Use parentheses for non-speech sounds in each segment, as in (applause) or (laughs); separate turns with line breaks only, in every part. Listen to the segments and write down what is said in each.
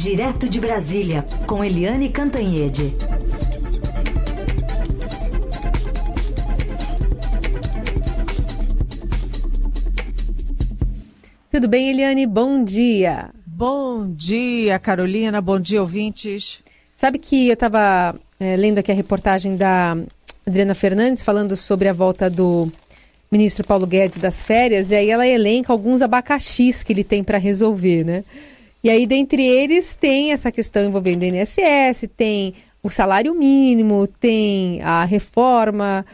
Direto de Brasília, com Eliane Cantanhede.
Tudo bem, Eliane? Bom dia.
Bom dia, Carolina. Bom dia, ouvintes.
Sabe que eu estava é, lendo aqui a reportagem da Adriana Fernandes falando sobre a volta do ministro Paulo Guedes das férias, e aí ela elenca alguns abacaxis que ele tem para resolver, né? E aí, dentre eles, tem essa questão envolvendo o INSS, tem o salário mínimo, tem a reforma,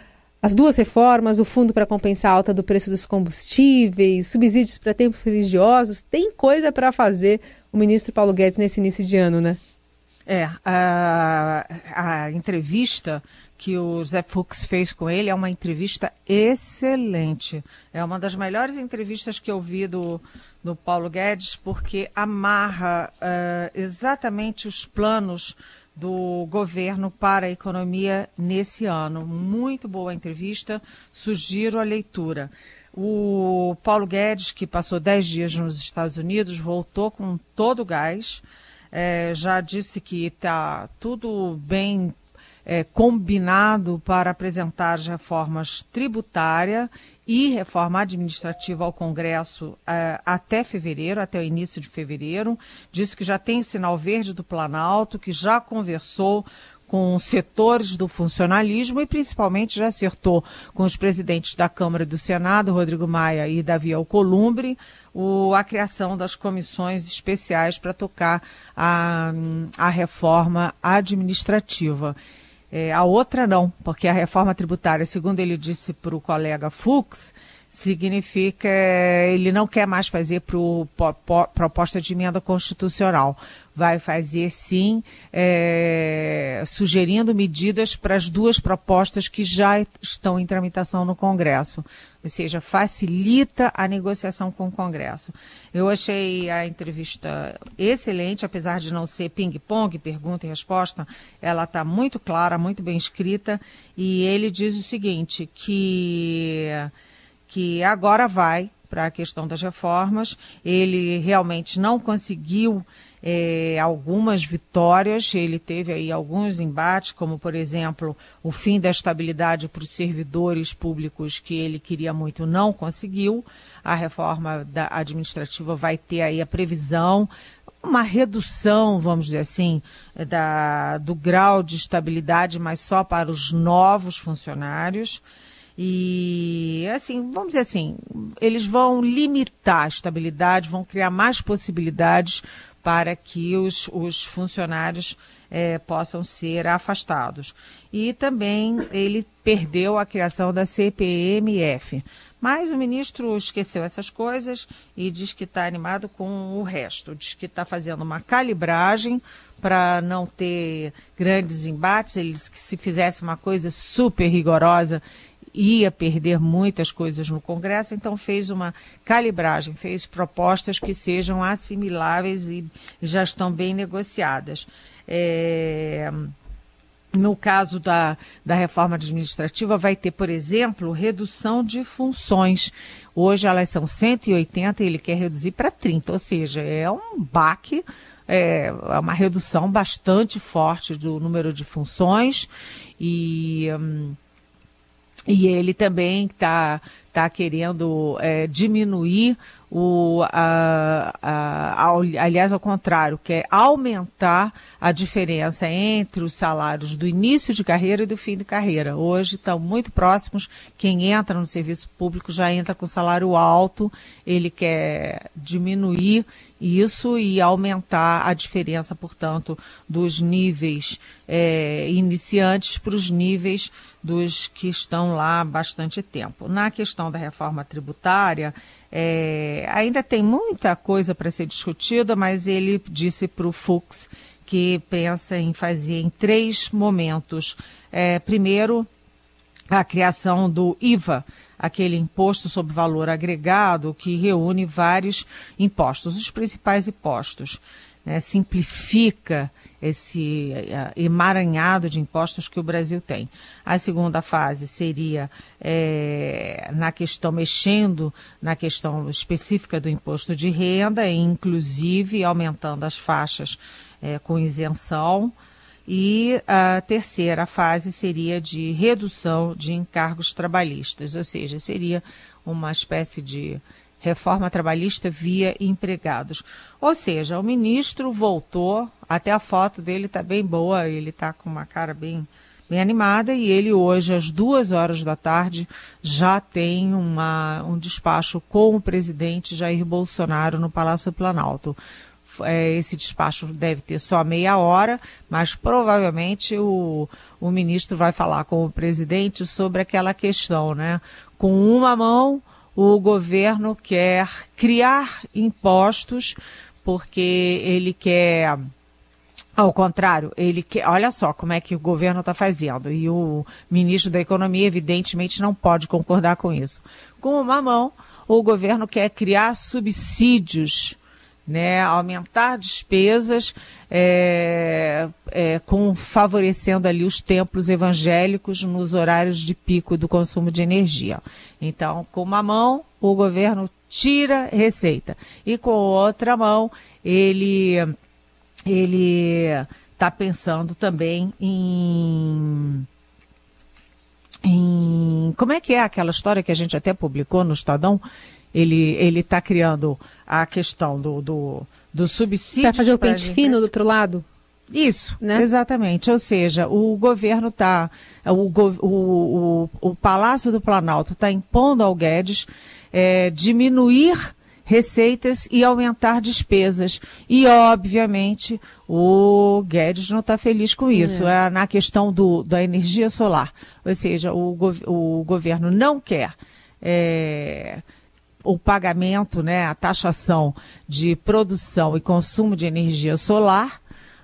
as duas reformas, o fundo para compensar a alta do preço dos combustíveis, subsídios para tempos religiosos, tem coisa para fazer o ministro Paulo Guedes nesse início de ano, né?
É, a, a entrevista que o Zé Fux fez com ele é uma entrevista excelente. É uma das melhores entrevistas que eu vi do, do Paulo Guedes, porque amarra uh, exatamente os planos do governo para a economia nesse ano. Muito boa entrevista, sugiro a leitura. O Paulo Guedes, que passou dez dias nos Estados Unidos, voltou com todo o gás é, já disse que está tudo bem é, combinado para apresentar as reformas tributária e reforma administrativa ao Congresso é, até fevereiro, até o início de fevereiro. Disse que já tem sinal verde do Planalto, que já conversou com setores do funcionalismo e principalmente já acertou com os presidentes da Câmara e do Senado, Rodrigo Maia e Davi Alcolumbre, o, a criação das comissões especiais para tocar a, a reforma administrativa. É, a outra não, porque a reforma tributária, segundo ele disse para o colega Fux, significa ele não quer mais fazer para proposta de emenda constitucional. Vai fazer sim, é, sugerindo medidas para as duas propostas que já estão em tramitação no Congresso. Ou seja, facilita a negociação com o Congresso. Eu achei a entrevista excelente, apesar de não ser ping-pong, pergunta e resposta, ela está muito clara, muito bem escrita, e ele diz o seguinte, que que agora vai para a questão das reformas. Ele realmente não conseguiu é, algumas vitórias, ele teve aí alguns embates, como por exemplo o fim da estabilidade para os servidores públicos que ele queria muito, não conseguiu. A reforma administrativa vai ter aí a previsão uma redução, vamos dizer assim, da, do grau de estabilidade, mas só para os novos funcionários. E, assim, vamos dizer assim, eles vão limitar a estabilidade, vão criar mais possibilidades para que os, os funcionários é, possam ser afastados. E também ele perdeu a criação da CPMF. Mas o ministro esqueceu essas coisas e diz que está animado com o resto. Diz que está fazendo uma calibragem para não ter grandes embates. Ele disse que se fizesse uma coisa super rigorosa, ia perder muitas coisas no Congresso, então fez uma calibragem, fez propostas que sejam assimiláveis e já estão bem negociadas. É... No caso da, da reforma administrativa, vai ter, por exemplo, redução de funções. Hoje elas são 180 e ele quer reduzir para 30, ou seja, é um baque é, é uma redução bastante forte do número de funções e hum, e ele também está tá querendo é, diminuir o, a, a, a, aliás, ao contrário, quer aumentar a diferença entre os salários do início de carreira e do fim de carreira. Hoje estão muito próximos. Quem entra no serviço público já entra com salário alto. Ele quer diminuir isso e aumentar a diferença, portanto, dos níveis é, iniciantes para os níveis dos que estão lá há bastante tempo. Na questão da reforma tributária, é, ainda tem muita coisa para ser discutida, mas ele disse para o Fux que pensa em fazer em três momentos. É, primeiro, a criação do IVA aquele imposto sobre valor agregado que reúne vários impostos, os principais impostos. Né, simplifica esse uh, emaranhado de impostos que o Brasil tem. A segunda fase seria é, na questão, mexendo na questão específica do imposto de renda, inclusive aumentando as faixas é, com isenção. E a terceira fase seria de redução de encargos trabalhistas, ou seja, seria uma espécie de reforma trabalhista via empregados. Ou seja, o ministro voltou, até a foto dele está bem boa, ele está com uma cara bem, bem animada e ele hoje, às duas horas da tarde, já tem uma, um despacho com o presidente Jair Bolsonaro no Palácio Planalto esse despacho deve ter só meia hora, mas provavelmente o, o ministro vai falar com o presidente sobre aquela questão, né? Com uma mão, o governo quer criar impostos porque ele quer ao contrário, ele quer, olha só como é que o governo está fazendo. E o ministro da Economia, evidentemente, não pode concordar com isso. Com uma mão, o governo quer criar subsídios né, aumentar despesas, é, é, com, favorecendo ali os templos evangélicos nos horários de pico do consumo de energia. Então, com uma mão, o governo tira receita e com outra mão ele ele está pensando também em em como é que é aquela história que a gente até publicou no Estadão ele ele está criando a questão do, do, do subsídio.
Para fazer o pente fino do outro lado?
Isso, né? exatamente. Ou seja, o governo está, o, o, o, o, Palácio do Planalto está impondo ao Guedes é, diminuir receitas e aumentar despesas. E, obviamente, o Guedes não está feliz com isso. É. é. na questão do, da energia solar. Ou seja, o, o governo não quer. É, o pagamento, né, a taxação de produção e consumo de energia solar,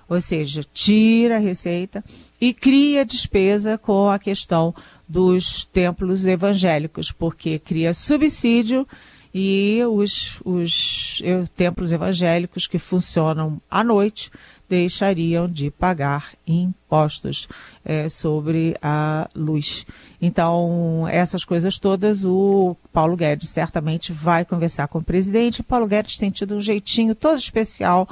ou seja, tira a receita e cria despesa com a questão dos templos evangélicos, porque cria subsídio e os, os templos evangélicos que funcionam à noite deixariam de pagar impostos é, sobre a luz. Então, essas coisas todas, o Paulo Guedes certamente vai conversar com o presidente. O Paulo Guedes tem tido um jeitinho todo especial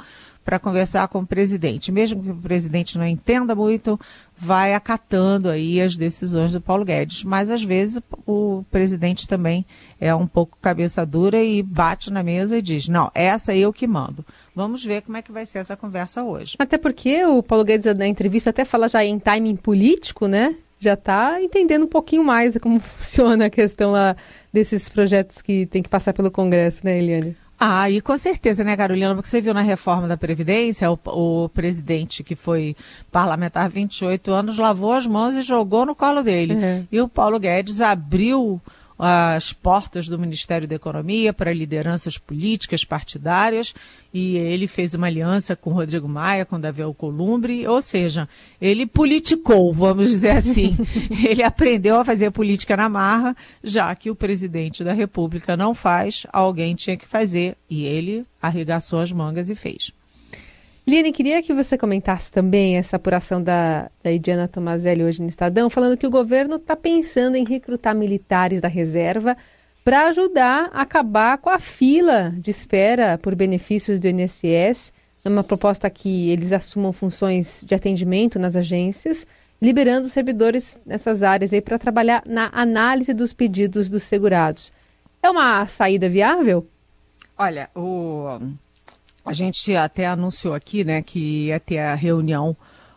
para conversar com o presidente. Mesmo que o presidente não entenda muito, vai acatando aí as decisões do Paulo Guedes. Mas às vezes o presidente também é um pouco cabeça dura e bate na mesa e diz: não, essa eu que mando. Vamos ver como é que vai ser essa conversa hoje.
Até porque o Paulo Guedes na entrevista até fala já em timing político, né? Já está entendendo um pouquinho mais como (laughs) funciona a questão lá desses projetos que tem que passar pelo Congresso, né, Eliane?
Ah, e com certeza, né, Carolina? Porque você viu na reforma da Previdência, o, o presidente que foi parlamentar 28 anos lavou as mãos e jogou no colo dele. Uhum. E o Paulo Guedes abriu as portas do Ministério da Economia para lideranças políticas partidárias e ele fez uma aliança com Rodrigo Maia, com Davi Alcolumbre, ou seja, ele politicou, vamos dizer assim. (laughs) ele aprendeu a fazer política na marra, já que o presidente da República não faz, alguém tinha que fazer e ele arregaçou as mangas e fez.
Liane, queria que você comentasse também essa apuração da, da Idiana Tomazelli hoje no Estadão, falando que o governo está pensando em recrutar militares da reserva para ajudar a acabar com a fila de espera por benefícios do INSS. É uma proposta que eles assumam funções de atendimento nas agências, liberando servidores nessas áreas aí para trabalhar na análise dos pedidos dos segurados. É uma saída viável?
Olha, o a gente até anunciou aqui, né, que ia ter a reunião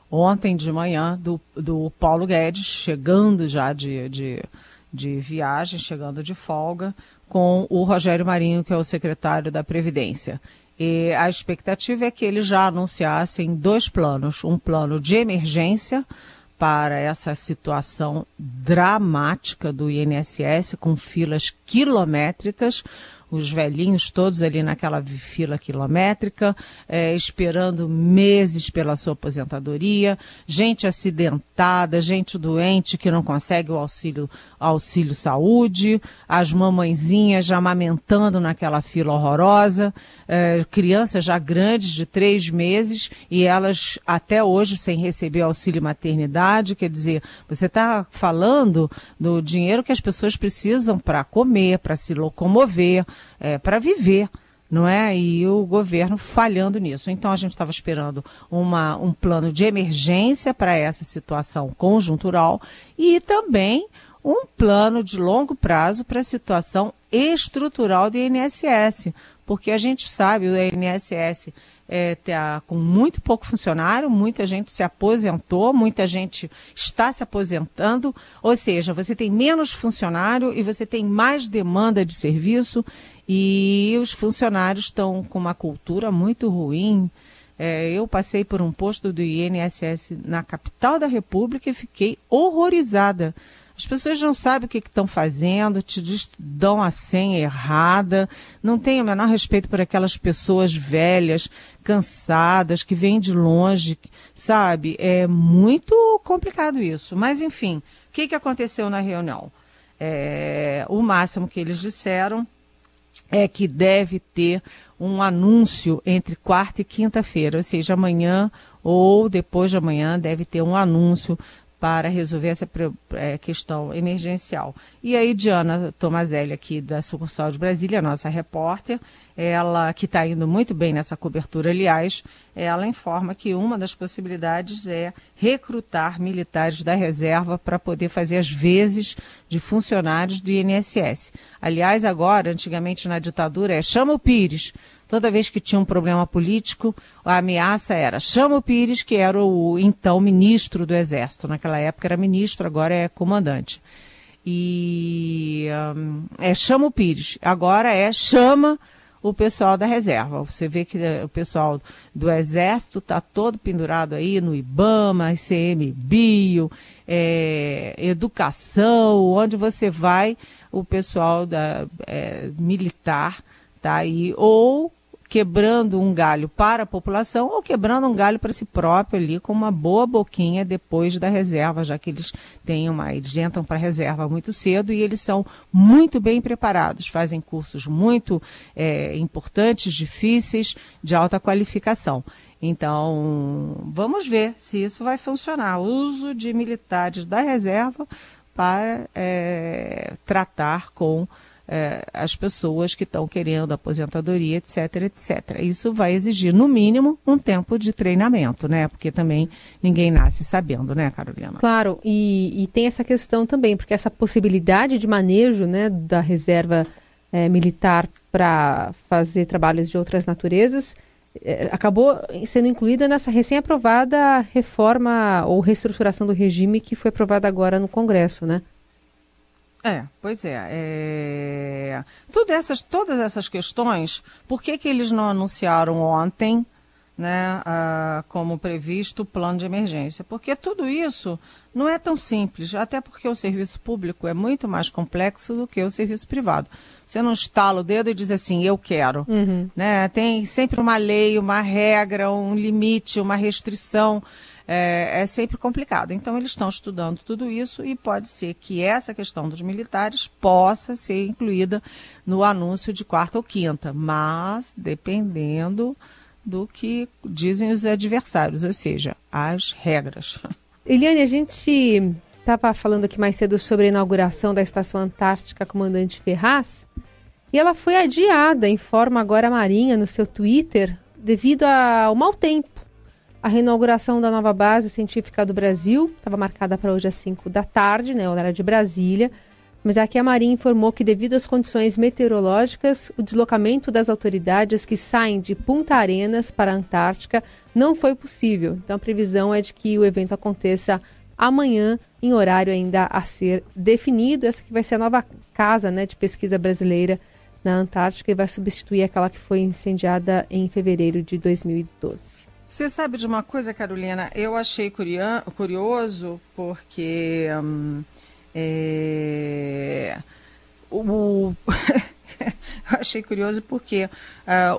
ontem de manhã do, do Paulo Guedes, chegando já de, de, de viagem, chegando de folga, com o Rogério Marinho, que é o secretário da Previdência. E a expectativa é que eles já anunciassem dois planos: um plano de emergência para essa situação dramática do INSS, com filas quilométricas, os velhinhos todos ali naquela fila quilométrica, é, esperando meses pela sua aposentadoria, gente acidentada, gente doente que não consegue o auxílio, auxílio saúde, as mamãezinhas já amamentando naquela fila horrorosa, é, crianças já grandes de três meses e elas até hoje sem receber auxílio maternidade, quer dizer, você está falando do dinheiro que as pessoas precisam para comer, para se locomover, é, para viver não é? E o governo falhando nisso. Então a gente estava esperando uma, um plano de emergência para essa situação conjuntural e também um plano de longo prazo para a situação estrutural do INSS, porque a gente sabe o INSS é, tá com muito pouco funcionário, muita gente se aposentou, muita gente está se aposentando, ou seja, você tem menos funcionário e você tem mais demanda de serviço e os funcionários estão com uma cultura muito ruim. É, eu passei por um posto do INSS na capital da República e fiquei horrorizada as pessoas não sabem o que estão fazendo, te dão a senha errada, não têm o menor respeito por aquelas pessoas velhas, cansadas, que vêm de longe, sabe? É muito complicado isso. Mas, enfim, o que, que aconteceu na reunião? É, o máximo que eles disseram é que deve ter um anúncio entre quarta e quinta-feira, ou seja, amanhã ou depois de amanhã deve ter um anúncio para resolver essa é, questão emergencial. E aí, Diana Tomazelli, aqui da sucursal de Brasília, nossa repórter, ela que está indo muito bem nessa cobertura, aliás, ela informa que uma das possibilidades é recrutar militares da reserva para poder fazer as vezes de funcionários do INSS. Aliás, agora, antigamente na ditadura, é chama o Pires toda vez que tinha um problema político, a ameaça era chama o Pires, que era o então ministro do Exército. Naquela época era ministro, agora é comandante. E um, é chama o Pires. Agora é chama o pessoal da reserva. Você vê que eh, o pessoal do Exército está todo pendurado aí no IBAMA, ICMBio, é, educação, onde você vai, o pessoal da, é, militar está aí, ou quebrando um galho para a população ou quebrando um galho para si próprio ali com uma boa boquinha depois da reserva, já que eles têm uma, eles entram para a reserva muito cedo e eles são muito bem preparados, fazem cursos muito é, importantes, difíceis, de alta qualificação. Então, vamos ver se isso vai funcionar. O uso de militares da reserva para é, tratar com é, as pessoas que estão querendo aposentadoria, etc, etc. Isso vai exigir, no mínimo, um tempo de treinamento, né? Porque também ninguém nasce sabendo, né, Carolina?
Claro, e, e tem essa questão também, porque essa possibilidade de manejo né, da reserva é, militar para fazer trabalhos de outras naturezas é, acabou sendo incluída nessa recém-aprovada reforma ou reestruturação do regime que foi aprovada agora no Congresso, né?
É, pois é. é... Tudo essas, todas essas questões, por que, que eles não anunciaram ontem, né, ah, como previsto, o plano de emergência? Porque tudo isso não é tão simples, até porque o serviço público é muito mais complexo do que o serviço privado. Você não estala o dedo e diz assim, eu quero. Uhum. Né? Tem sempre uma lei, uma regra, um limite, uma restrição é, é sempre complicado. Então, eles estão estudando tudo isso e pode ser que essa questão dos militares possa ser incluída no anúncio de quarta ou quinta, mas dependendo do que dizem os adversários, ou seja, as regras.
Eliane, a gente estava falando aqui mais cedo sobre a inauguração da Estação Antártica Comandante Ferraz e ela foi adiada, informa agora a Marinha no seu Twitter, devido ao mau tempo. A reinauguração da nova base científica do Brasil estava marcada para hoje às 5 da tarde, né, horário de Brasília. Mas aqui a Marinha informou que, devido às condições meteorológicas, o deslocamento das autoridades que saem de Punta Arenas para a Antártica não foi possível. Então, a previsão é de que o evento aconteça amanhã, em horário ainda a ser definido. Essa que vai ser a nova casa né, de pesquisa brasileira na Antártica e vai substituir aquela que foi incendiada em fevereiro de 2012.
Você sabe de uma coisa, Carolina? Eu achei curioso porque hum, é, o, (laughs) achei curioso porque uh,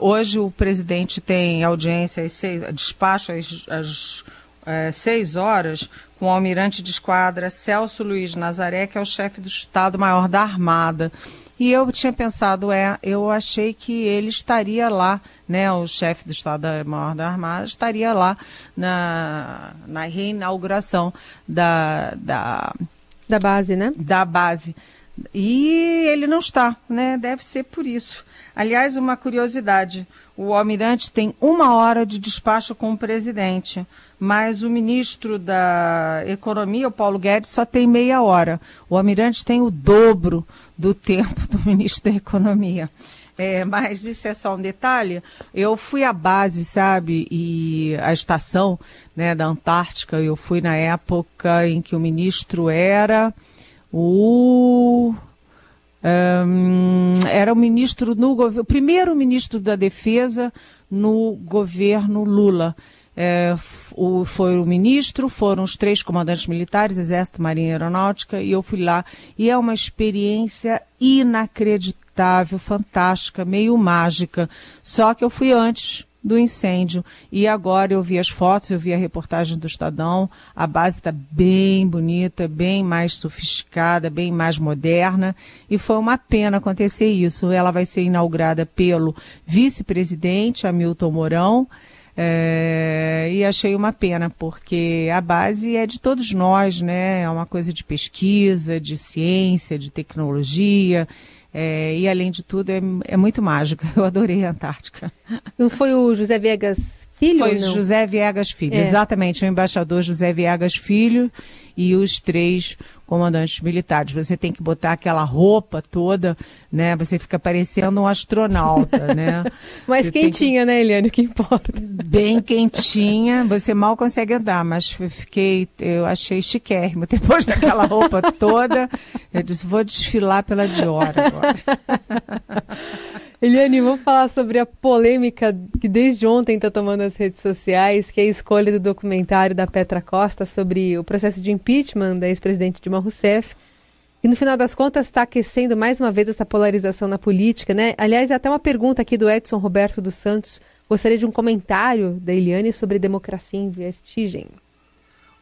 hoje o presidente tem audiência, às seis, despacho às, às uh, seis horas com o almirante de esquadra Celso Luiz Nazaré, que é o chefe do Estado-Maior da Armada. E eu tinha pensado, é, eu achei que ele estaria lá, né, o chefe do Estado-Maior da Armada estaria lá na, na reinauguração da, da,
da base, né?
Da base. E ele não está, né? Deve ser por isso. Aliás, uma curiosidade: o almirante tem uma hora de despacho com o presidente, mas o ministro da Economia, o Paulo Guedes, só tem meia hora. O almirante tem o dobro do tempo do ministro da Economia. É, mas isso é só um detalhe. Eu fui à base, sabe, e a estação né, da Antártica, eu fui na época em que o ministro era o. Era o ministro no governo, primeiro ministro da Defesa no governo Lula. É, o, foi o ministro, foram os três comandantes militares, Exército, Marinha e Aeronáutica, e eu fui lá. E é uma experiência inacreditável, fantástica, meio mágica. Só que eu fui antes do incêndio. E agora eu vi as fotos, eu vi a reportagem do Estadão. A base está bem bonita, bem mais sofisticada, bem mais moderna. E foi uma pena acontecer isso. Ela vai ser inaugurada pelo vice-presidente Hamilton Mourão. É, e achei uma pena, porque a base é de todos nós, né? É uma coisa de pesquisa, de ciência, de tecnologia. É, e além de tudo, é, é muito mágico. (laughs) Eu adorei a Antártica.
Não foi o José Viegas Filho?
Foi José Viegas Filho, é. exatamente, o embaixador José Viegas Filho e os três comandantes militares. Você tem que botar aquela roupa toda, né? Você fica parecendo um astronauta, (laughs) né?
mas
você
quentinha, que... né, Eliane? O que importa?
Bem quentinha. Você mal consegue andar, mas fiquei, eu achei chiquérrimo. Depois (laughs) daquela roupa toda, eu disse, vou desfilar pela Dior agora. (laughs)
Eliane, vamos falar sobre a polêmica que desde ontem está tomando as redes sociais, que é a escolha do documentário da Petra Costa sobre o processo de impeachment da ex-presidente Dilma Rousseff. E no final das contas está aquecendo mais uma vez essa polarização na política, né? Aliás, até uma pergunta aqui do Edson Roberto dos Santos. Gostaria de um comentário da Eliane sobre democracia em vertigem.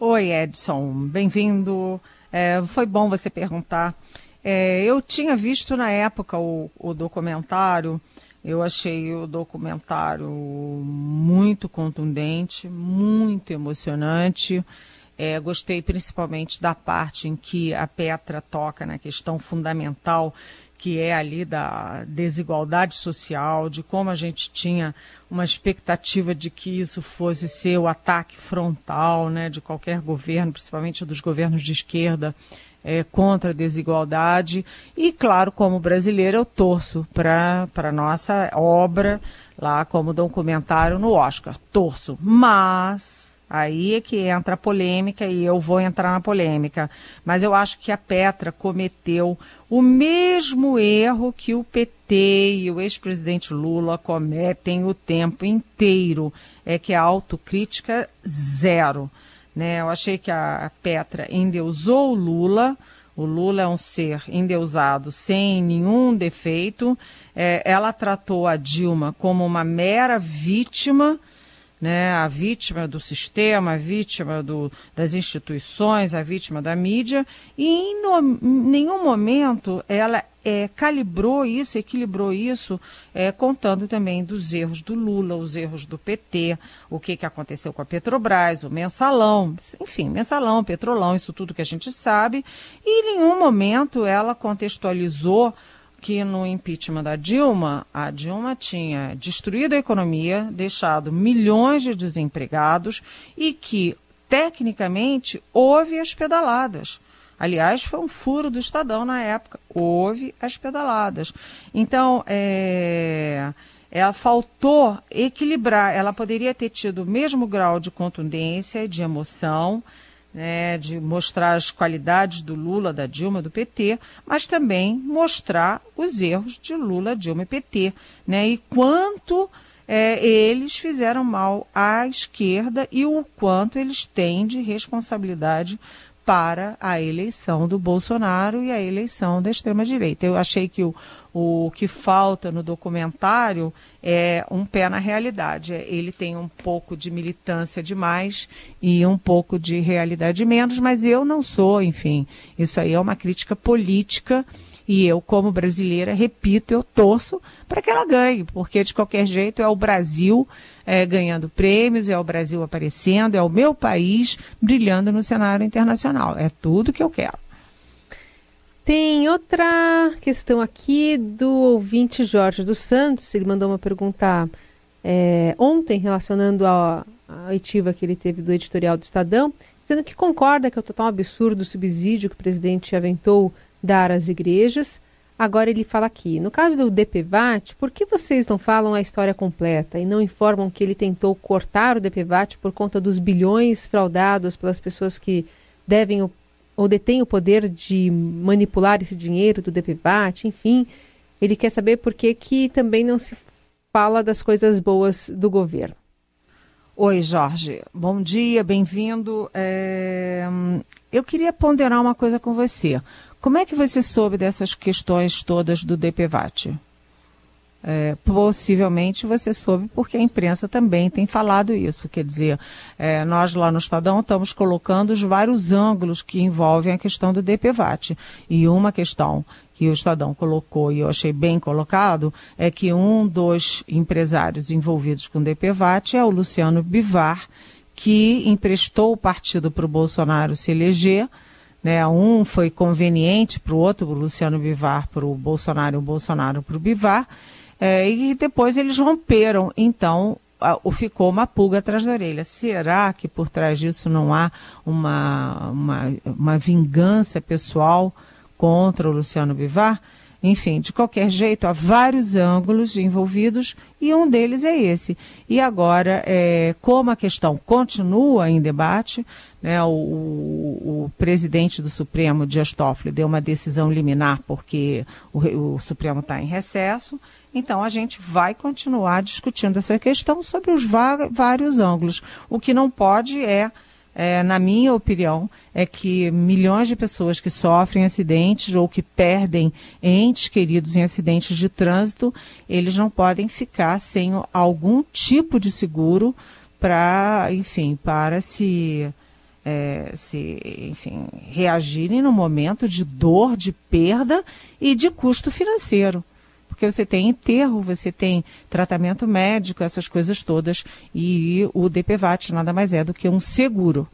Oi, Edson. Bem-vindo. É, foi bom você perguntar. É, eu tinha visto na época o, o documentário, eu achei o documentário muito contundente, muito emocionante. É, gostei principalmente da parte em que a Petra toca na questão fundamental que é ali da desigualdade social, de como a gente tinha uma expectativa de que isso fosse ser o ataque frontal né, de qualquer governo, principalmente dos governos de esquerda, é, contra a desigualdade. E, claro, como brasileira, eu torço para a nossa obra lá como documentário no Oscar. Torço. Mas aí é que entra a polêmica e eu vou entrar na polêmica. Mas eu acho que a Petra cometeu o mesmo erro que o PT e o ex-presidente Lula cometem o tempo inteiro. É que a autocrítica zero. Né? Eu achei que a Petra endeusou o Lula. O Lula é um ser endeusado sem nenhum defeito. É, ela tratou a Dilma como uma mera vítima né, a vítima do sistema, a vítima do, das instituições, a vítima da mídia, e em no, nenhum momento ela é, calibrou isso, equilibrou isso, é, contando também dos erros do Lula, os erros do PT, o que, que aconteceu com a Petrobras, o mensalão, enfim, mensalão, petrolão, isso tudo que a gente sabe, e em nenhum momento ela contextualizou que no impeachment da Dilma, a Dilma tinha destruído a economia, deixado milhões de desempregados e que, tecnicamente, houve as pedaladas. Aliás, foi um furo do Estadão na época. Houve as pedaladas. Então, é, ela faltou equilibrar. Ela poderia ter tido o mesmo grau de contundência, de emoção, né, de mostrar as qualidades do Lula, da Dilma, do PT, mas também mostrar os erros de Lula, Dilma e PT, né, e quanto é, eles fizeram mal à esquerda e o quanto eles têm de responsabilidade para a eleição do Bolsonaro e a eleição da extrema-direita. Eu achei que o, o que falta no documentário é um pé na realidade. Ele tem um pouco de militância demais e um pouco de realidade menos, mas eu não sou, enfim, isso aí é uma crítica política. E eu, como brasileira, repito, eu torço para que ela ganhe, porque de qualquer jeito é o Brasil é, ganhando prêmios, é o Brasil aparecendo, é o meu país brilhando no cenário internacional. É tudo que eu quero.
Tem outra questão aqui do ouvinte Jorge dos Santos. Ele mandou uma pergunta é, ontem relacionando a, a oitiva que ele teve do editorial do Estadão, dizendo que concorda que é o total absurdo o subsídio que o presidente aventou dar às igrejas. Agora ele fala aqui, no caso do DPVAT, por que vocês não falam a história completa e não informam que ele tentou cortar o DPVAT por conta dos bilhões fraudados pelas pessoas que devem ou detêm o poder de manipular esse dinheiro do DPVAT, enfim. Ele quer saber por que, que também não se fala das coisas boas do governo.
Oi, Jorge. Bom dia, bem-vindo. É... Eu queria ponderar uma coisa com você. Como é que você soube dessas questões todas do DPVAT? É, possivelmente você soube porque a imprensa também tem falado isso. Quer dizer, é, nós lá no Estadão estamos colocando os vários ângulos que envolvem a questão do DPVAT. E uma questão que o Estadão colocou e eu achei bem colocado é que um dos empresários envolvidos com o DPVAT é o Luciano Bivar, que emprestou o partido para o Bolsonaro se eleger né? Um foi conveniente para o outro, o Luciano Bivar para o Bolsonaro o Bolsonaro para o Bivar, é, e depois eles romperam. Então, ficou uma pulga atrás da orelha. Será que por trás disso não há uma, uma, uma vingança pessoal contra o Luciano Bivar? Enfim, de qualquer jeito, há vários ângulos envolvidos e um deles é esse. E agora, é, como a questão continua em debate, né, o, o, presidente do Supremo, Dias Toffoli, deu uma decisão liminar porque o, o Supremo está em recesso, então a gente vai continuar discutindo essa questão sobre os vários ângulos. O que não pode é é, na minha opinião, é que milhões de pessoas que sofrem acidentes ou que perdem entes queridos em acidentes de trânsito, eles não podem ficar sem algum tipo de seguro para, enfim, para se, é, se, enfim, reagirem no momento de dor, de perda e de custo financeiro porque você tem enterro, você tem tratamento médico, essas coisas todas, e o DPVAT nada mais é do que um seguro.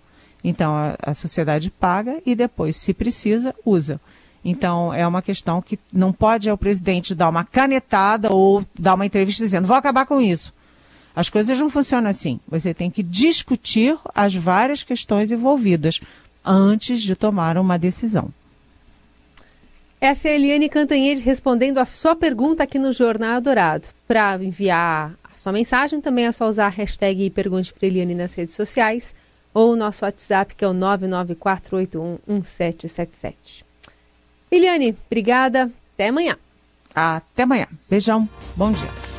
Então a, a sociedade paga e depois, se precisa, usa. Então, é uma questão que não pode o presidente dar uma canetada ou dar uma entrevista dizendo, vou acabar com isso. As coisas não funcionam assim. Você tem que discutir as várias questões envolvidas antes de tomar uma decisão.
Essa é a Eliane Cantanhede respondendo a sua pergunta aqui no Jornal Dourado. Para enviar a sua mensagem, também é só usar a hashtag Pergunte para Eliane nas redes sociais ou o nosso WhatsApp, que é o 994811777. Eliane, obrigada. Até amanhã.
Até amanhã. Beijão. Bom dia.